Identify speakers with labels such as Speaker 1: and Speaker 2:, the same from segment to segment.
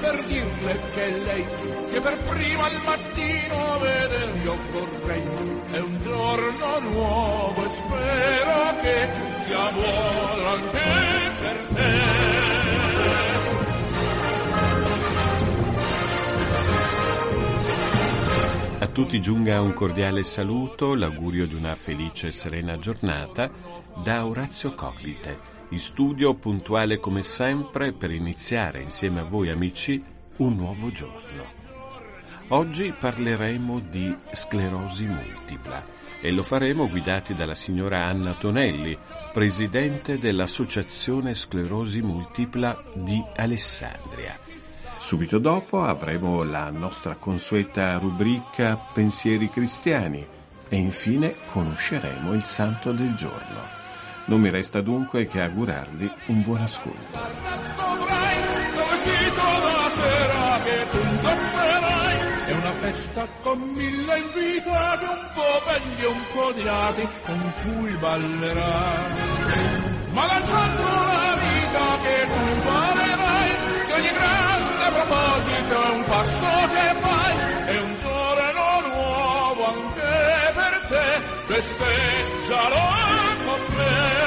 Speaker 1: per dirle che lei che per prima al mattino veder io vorrei. È un giorno nuovo e spero che sia buono anche per te.
Speaker 2: A tutti giunga un cordiale saluto, l'augurio di una felice e serena giornata da Orazio Coclite, in studio puntuale come sempre per iniziare insieme a voi amici un nuovo giorno. Oggi parleremo di sclerosi multipla e lo faremo guidati dalla signora Anna Tonelli, presidente dell'Associazione Sclerosi Multipla di Alessandria. Subito dopo avremo la nostra consueta rubrica Pensieri cristiani e infine conosceremo il santo del giorno. Non mi resta dunque che augurarvi un buon ascolto.
Speaker 1: È una festa con mille invitati, un po' belli un po' dirati, con cui ballerai. Ma lanciando la vita che tu valerai, che ogni grande proposito è un passo che fai, è un giorno nuovo anche per te, festeggialo con me.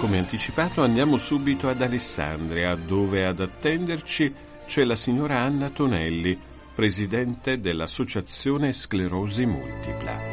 Speaker 2: Come anticipato andiamo subito ad Alessandria, dove ad attenderci c'è la signora Anna Tonelli, presidente dell'Associazione Sclerosi Multipla.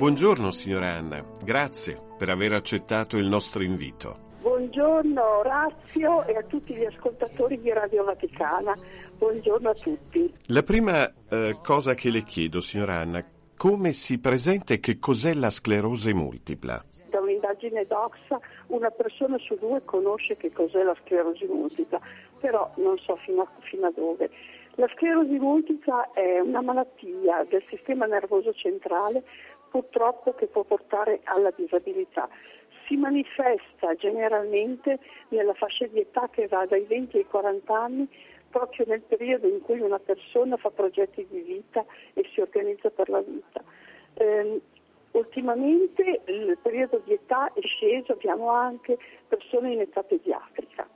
Speaker 2: Buongiorno signora Anna, grazie per aver accettato il nostro invito.
Speaker 3: Buongiorno Orazio e a tutti gli ascoltatori di Radio Vaticana. Buongiorno a tutti.
Speaker 2: La prima eh, cosa che le chiedo, signora Anna, come si presenta e che cos'è la sclerosi multipla?
Speaker 3: Da un'indagine Doxa una persona su due conosce che cos'è la sclerosi multipla, però non so fino a, fino a dove. La sclerosi multipla è una malattia del sistema nervoso centrale purtroppo che può portare alla disabilità. Si manifesta generalmente nella fascia di età che va dai 20 ai 40 anni, proprio nel periodo in cui una persona fa progetti di vita e si organizza per la vita. Eh, ultimamente il periodo di età è sceso, abbiamo anche persone in età pediatrica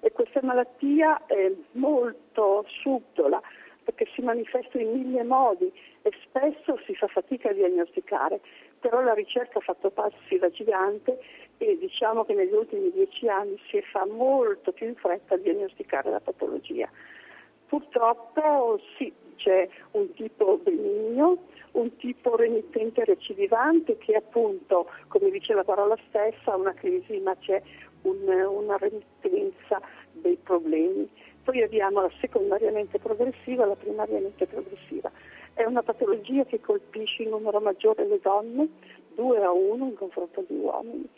Speaker 3: e questa malattia è molto subdola perché si manifesta in mille modi e spesso si fa fatica a diagnosticare, però la ricerca ha fatto passi da gigante e diciamo che negli ultimi dieci anni si fa molto più in fretta a diagnosticare la patologia. Purtroppo sì, c'è un tipo benigno, un tipo remittente recidivante che appunto, come dice la parola stessa, ha una crisi ma c'è un, una remittenza dei problemi. Poi abbiamo la secondariamente progressiva e la primariamente progressiva. È una patologia che colpisce in numero maggiore le donne, 2 a 1 in confronto agli uomini.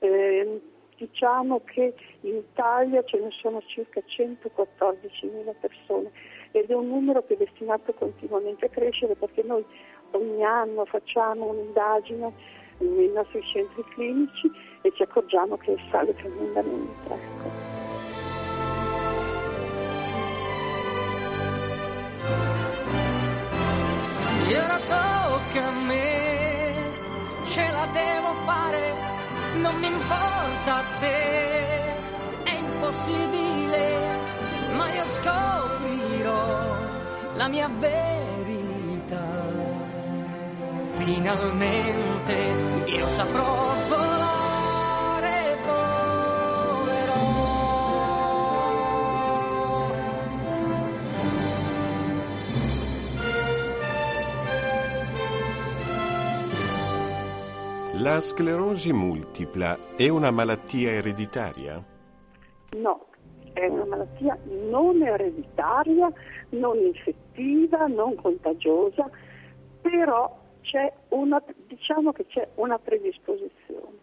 Speaker 3: Eh, diciamo che in Italia ce ne sono circa 114.000 persone ed è un numero che è destinato continuamente a crescere perché noi ogni anno facciamo un'indagine nei nostri centri clinici e ci accorgiamo che sale tremendamente. Ecco.
Speaker 4: Tocca a me, ce la devo fare, non mi importa te, è impossibile, ma io scoprirò la mia verità. Finalmente io saprò
Speaker 2: La sclerosi multipla è una malattia ereditaria?
Speaker 3: No, è una malattia non ereditaria, non infettiva, non contagiosa, però c'è una, diciamo che c'è una predisposizione.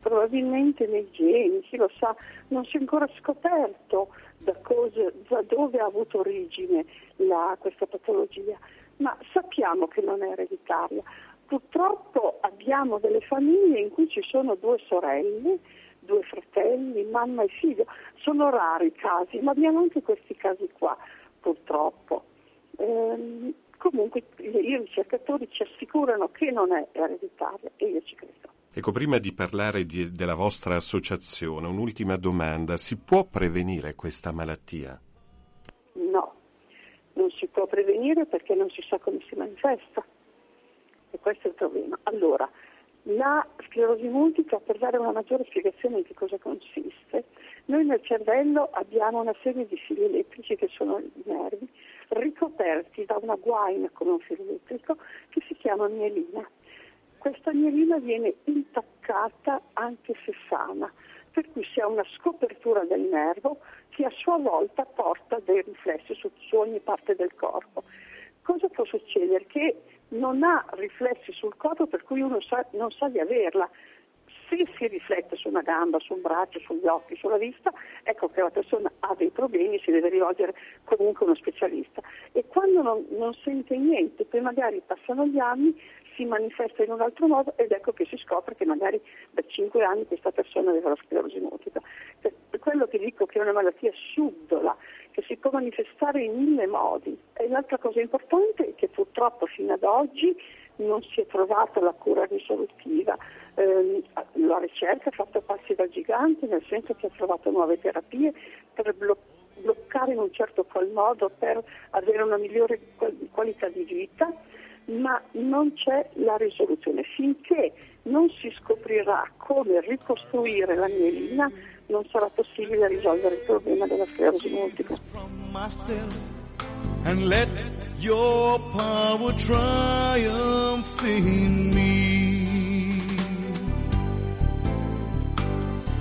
Speaker 3: Probabilmente nei geni, chi lo sa, non si è ancora scoperto da, cosa, da dove ha avuto origine la, questa patologia, ma sappiamo che non è ereditaria. Purtroppo abbiamo delle famiglie in cui ci sono due sorelle, due fratelli, mamma e figlio. Sono rari i casi, ma abbiamo anche questi casi qua, purtroppo. Ehm, comunque i ricercatori ci assicurano che non è ereditaria e io ci credo.
Speaker 2: Ecco, prima di parlare di, della vostra associazione, un'ultima domanda. Si può prevenire questa malattia?
Speaker 3: No, non si può prevenire perché non si sa come si manifesta. E questo è il problema. Allora, la sclerosi multipla, per dare una maggiore spiegazione di cosa consiste, noi nel cervello abbiamo una serie di fili elettrici che sono i nervi, ricoperti da una guaina come un filo elettrico che si chiama mielina. Questa mielina viene intaccata anche se sana, per cui si ha una scopertura del nervo che a sua volta porta dei riflessi su ogni parte del corpo. Cosa può succedere? Che non ha riflessi sul corpo per cui uno sa, non sa di averla. Se si riflette su una gamba, su un braccio, sugli occhi, sulla vista, ecco che la persona ha dei problemi, si deve rivolgere comunque a uno specialista. E quando non, non sente niente, poi magari passano gli anni, si manifesta in un altro modo ed ecco che si scopre che magari da 5 anni questa persona aveva la sclerosi multipla. Per quello che dico che è una malattia subdola, che si può manifestare in mille modi. E l'altra cosa importante è che purtroppo fino ad oggi non si è trovata la cura risolutiva. Eh, la ricerca ha fatto passi da gigante, nel senso che ha trovato nuove terapie per bloccare in un certo qual modo per avere una migliore qualità di vita, ma non c'è la risoluzione. Finché non si scoprirà come ricostruire la mielina, non sarà possibile risolvere il problema della sclerosi multipla. And let your power triumph in me.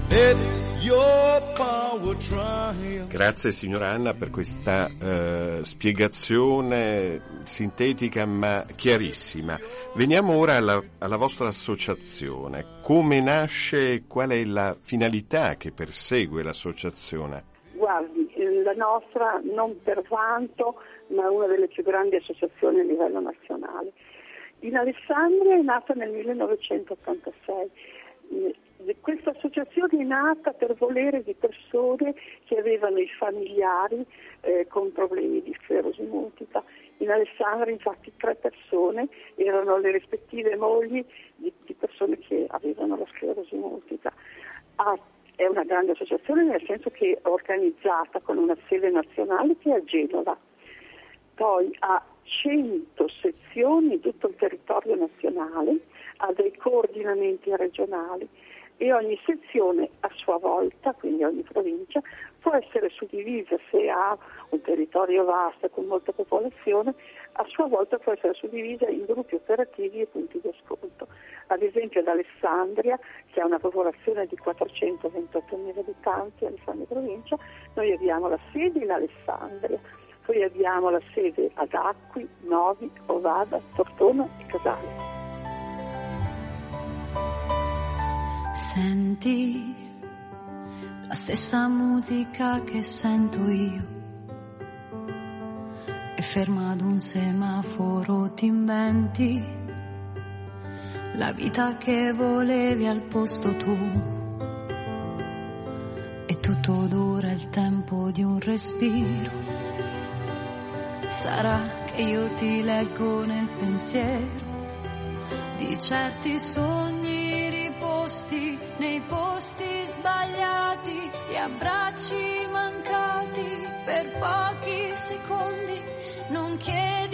Speaker 2: Let Grazie signora Anna per questa uh, spiegazione sintetica ma chiarissima. Veniamo ora alla, alla, vostra associazione. Come nasce e qual è la finalità che persegue l'associazione?
Speaker 3: Guardi, la nostra non per vanto, ma una delle più grandi associazioni a livello nazionale. In Alessandria è nata nel 1986 questa associazione è nata per volere di persone che avevano i familiari eh, con problemi di sclerosi multipla. In Alessandria infatti tre persone erano le rispettive mogli di, di persone che avevano la sclerosi multipla. Ah, è una grande associazione nel senso che è organizzata con una sede nazionale che è a Genova. Poi ha 100 sezioni in tutto il territorio nazionale, ha dei coordinamenti regionali e ogni sezione a sua volta, quindi ogni provincia, può essere suddivisa se ha un territorio vasto con molta popolazione, a sua volta può essere suddivisa in gruppi operativi e punti di ascolto. Ad esempio ad Alessandria, che ha una popolazione di 428.000 abitanti, Alessandria provincia, noi abbiamo la sede in Alessandria, poi abbiamo la sede ad Acqui, Novi, Ovada, Tortona e Casale.
Speaker 5: Senti la stessa musica che sento io. E ferma ad un semaforo ti inventi la vita che volevi al posto tu. E tutto dura il tempo di un respiro. Sarà che io ti leggo nel pensiero di certi sogni sbagliati, gli abbracci mancati per pochi secondi, non chiedi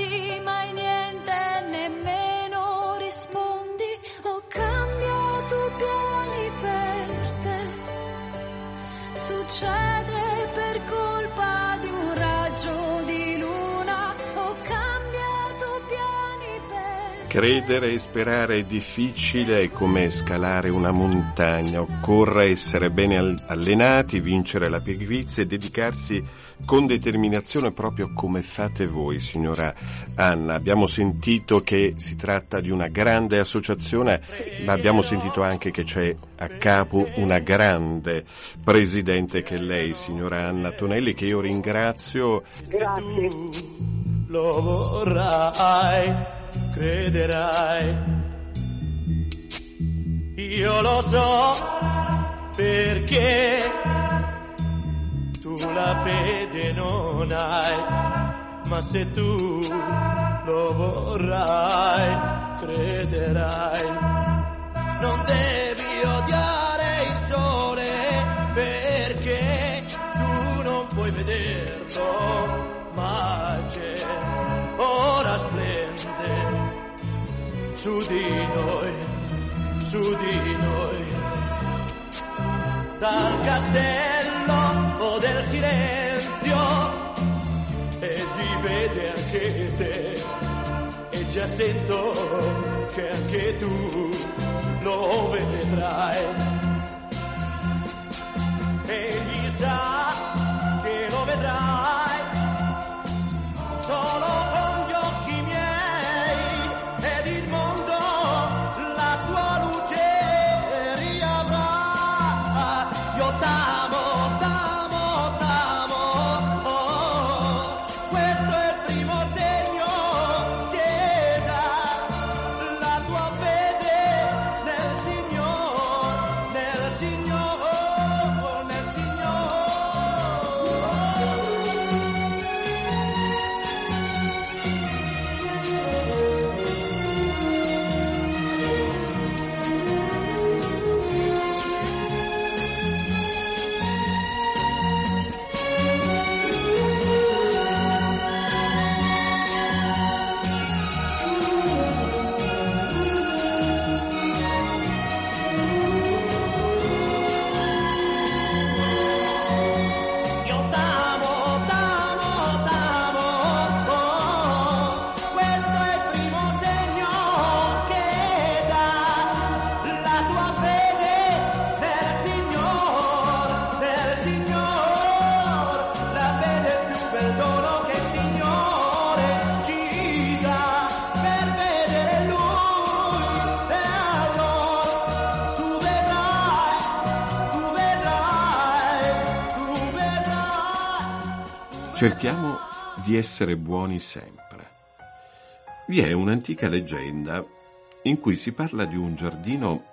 Speaker 2: Credere e sperare è difficile, è come scalare una montagna. Occorre essere bene allenati, vincere la pigrizia e dedicarsi con determinazione proprio come fate voi, signora Anna. Abbiamo sentito che si tratta di una grande associazione, ma abbiamo sentito anche che c'è a capo una grande presidente che è lei, signora Anna Tonelli, che io ringrazio.
Speaker 3: Grazie.
Speaker 6: Lo vorrai crederai. Io lo so perché tu la fede non hai, ma se tu lo vorrai, crederai. Non devi odiare il sole perché tu non puoi vederlo, ma c'è ora splende su di noi, su di noi. Dal castello del silenzio e ti vede anche te e già sento che anche tu lo vedrai. Egli sa che
Speaker 2: Cerchiamo di essere buoni sempre. Vi è un'antica leggenda in cui si parla di un giardino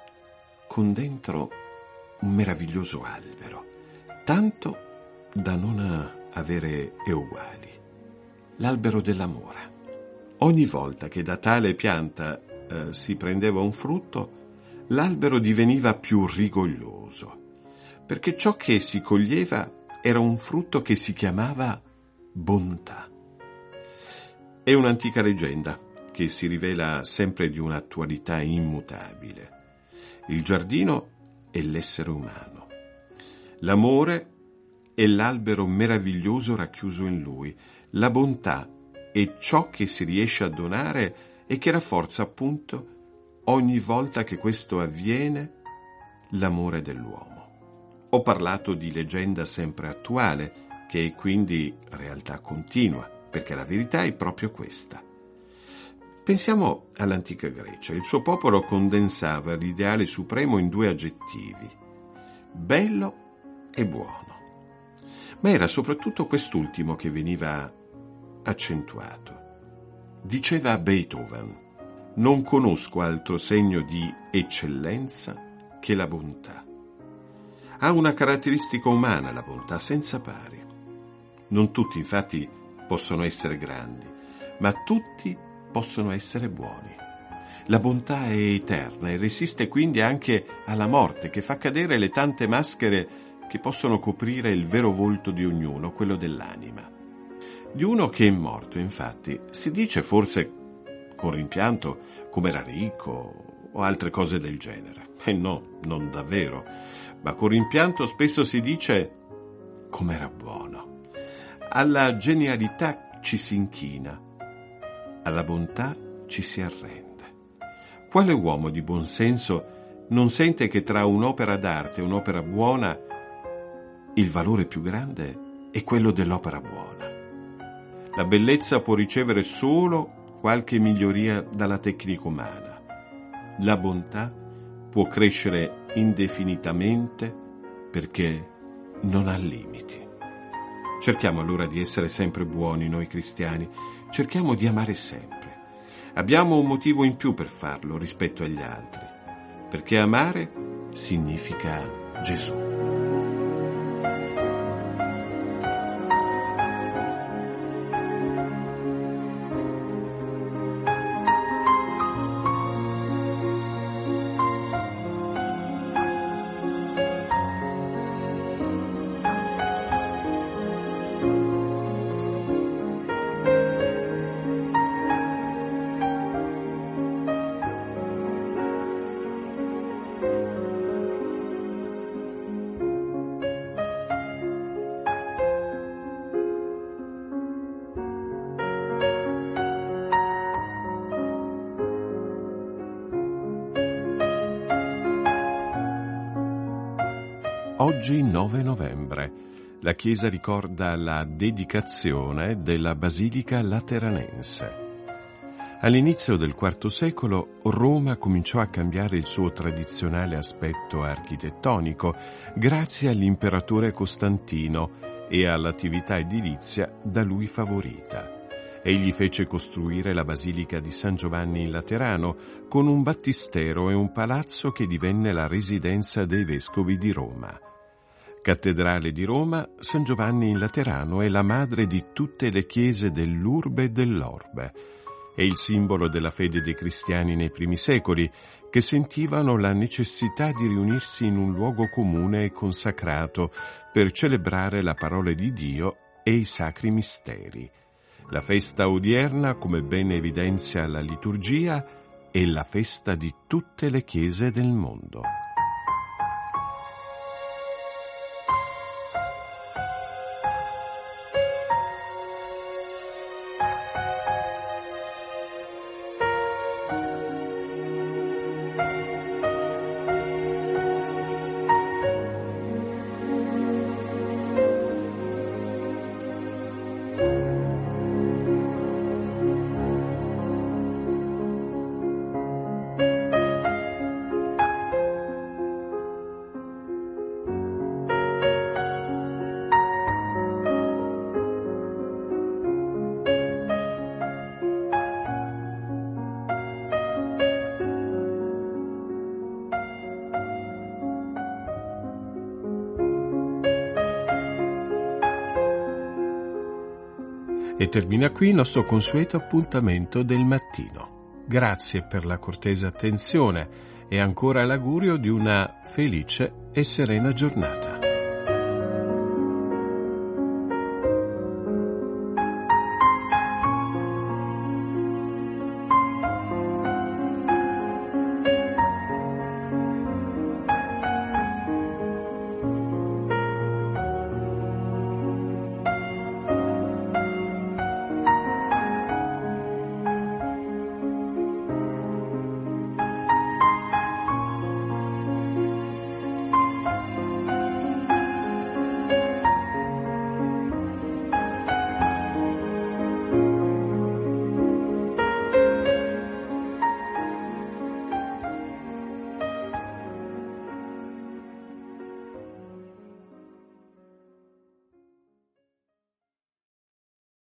Speaker 2: con dentro un meraviglioso albero, tanto da non avere uguali. L'albero dell'amore. Ogni volta che da tale pianta eh, si prendeva un frutto, l'albero diveniva più rigoglioso, perché ciò che si coglieva era un frutto che si chiamava bontà. È un'antica leggenda che si rivela sempre di un'attualità immutabile. Il giardino è l'essere umano. L'amore è l'albero meraviglioso racchiuso in lui. La bontà è ciò che si riesce a donare e che rafforza appunto ogni volta che questo avviene l'amore dell'uomo. Ho parlato di leggenda sempre attuale, che è quindi realtà continua, perché la verità è proprio questa. Pensiamo all'antica Grecia. Il suo popolo condensava l'ideale supremo in due aggettivi, bello e buono. Ma era soprattutto quest'ultimo che veniva accentuato. Diceva Beethoven, non conosco altro segno di eccellenza che la bontà. Ha una caratteristica umana la bontà senza pari. Non tutti infatti possono essere grandi, ma tutti possono essere buoni. La bontà è eterna e resiste quindi anche alla morte che fa cadere le tante maschere che possono coprire il vero volto di ognuno, quello dell'anima. Di uno che è morto, infatti, si dice forse con rimpianto come era ricco o altre cose del genere. E no, non davvero, ma con rimpianto spesso si dice come era buono. Alla genialità ci si inchina, alla bontà ci si arrende. Quale uomo di buon senso non sente che tra un'opera d'arte e un'opera buona il valore più grande è quello dell'opera buona? La bellezza può ricevere solo qualche miglioria dalla tecnica umana. La bontà può crescere indefinitamente perché non ha limiti. Cerchiamo allora di essere sempre buoni noi cristiani, cerchiamo di amare sempre. Abbiamo un motivo in più per farlo rispetto agli altri, perché amare significa Gesù. Oggi 9 novembre. La Chiesa ricorda la dedicazione della Basilica Lateranense. All'inizio del IV secolo Roma cominciò a cambiare il suo tradizionale aspetto architettonico grazie all'imperatore Costantino e all'attività edilizia da lui favorita. Egli fece costruire la Basilica di San Giovanni in Laterano con un battistero e un palazzo che divenne la residenza dei vescovi di Roma. Cattedrale di Roma, San Giovanni in Laterano è la madre di tutte le chiese dell'urbe e dell'orbe. È il simbolo della fede dei cristiani nei primi secoli, che sentivano la necessità di riunirsi in un luogo comune e consacrato per celebrare la parola di Dio e i sacri misteri. La festa odierna, come ben evidenzia la liturgia, è la festa di tutte le chiese del mondo. E termina qui il nostro consueto appuntamento del mattino. Grazie per la cortese attenzione e ancora l'augurio di una felice e serena giornata.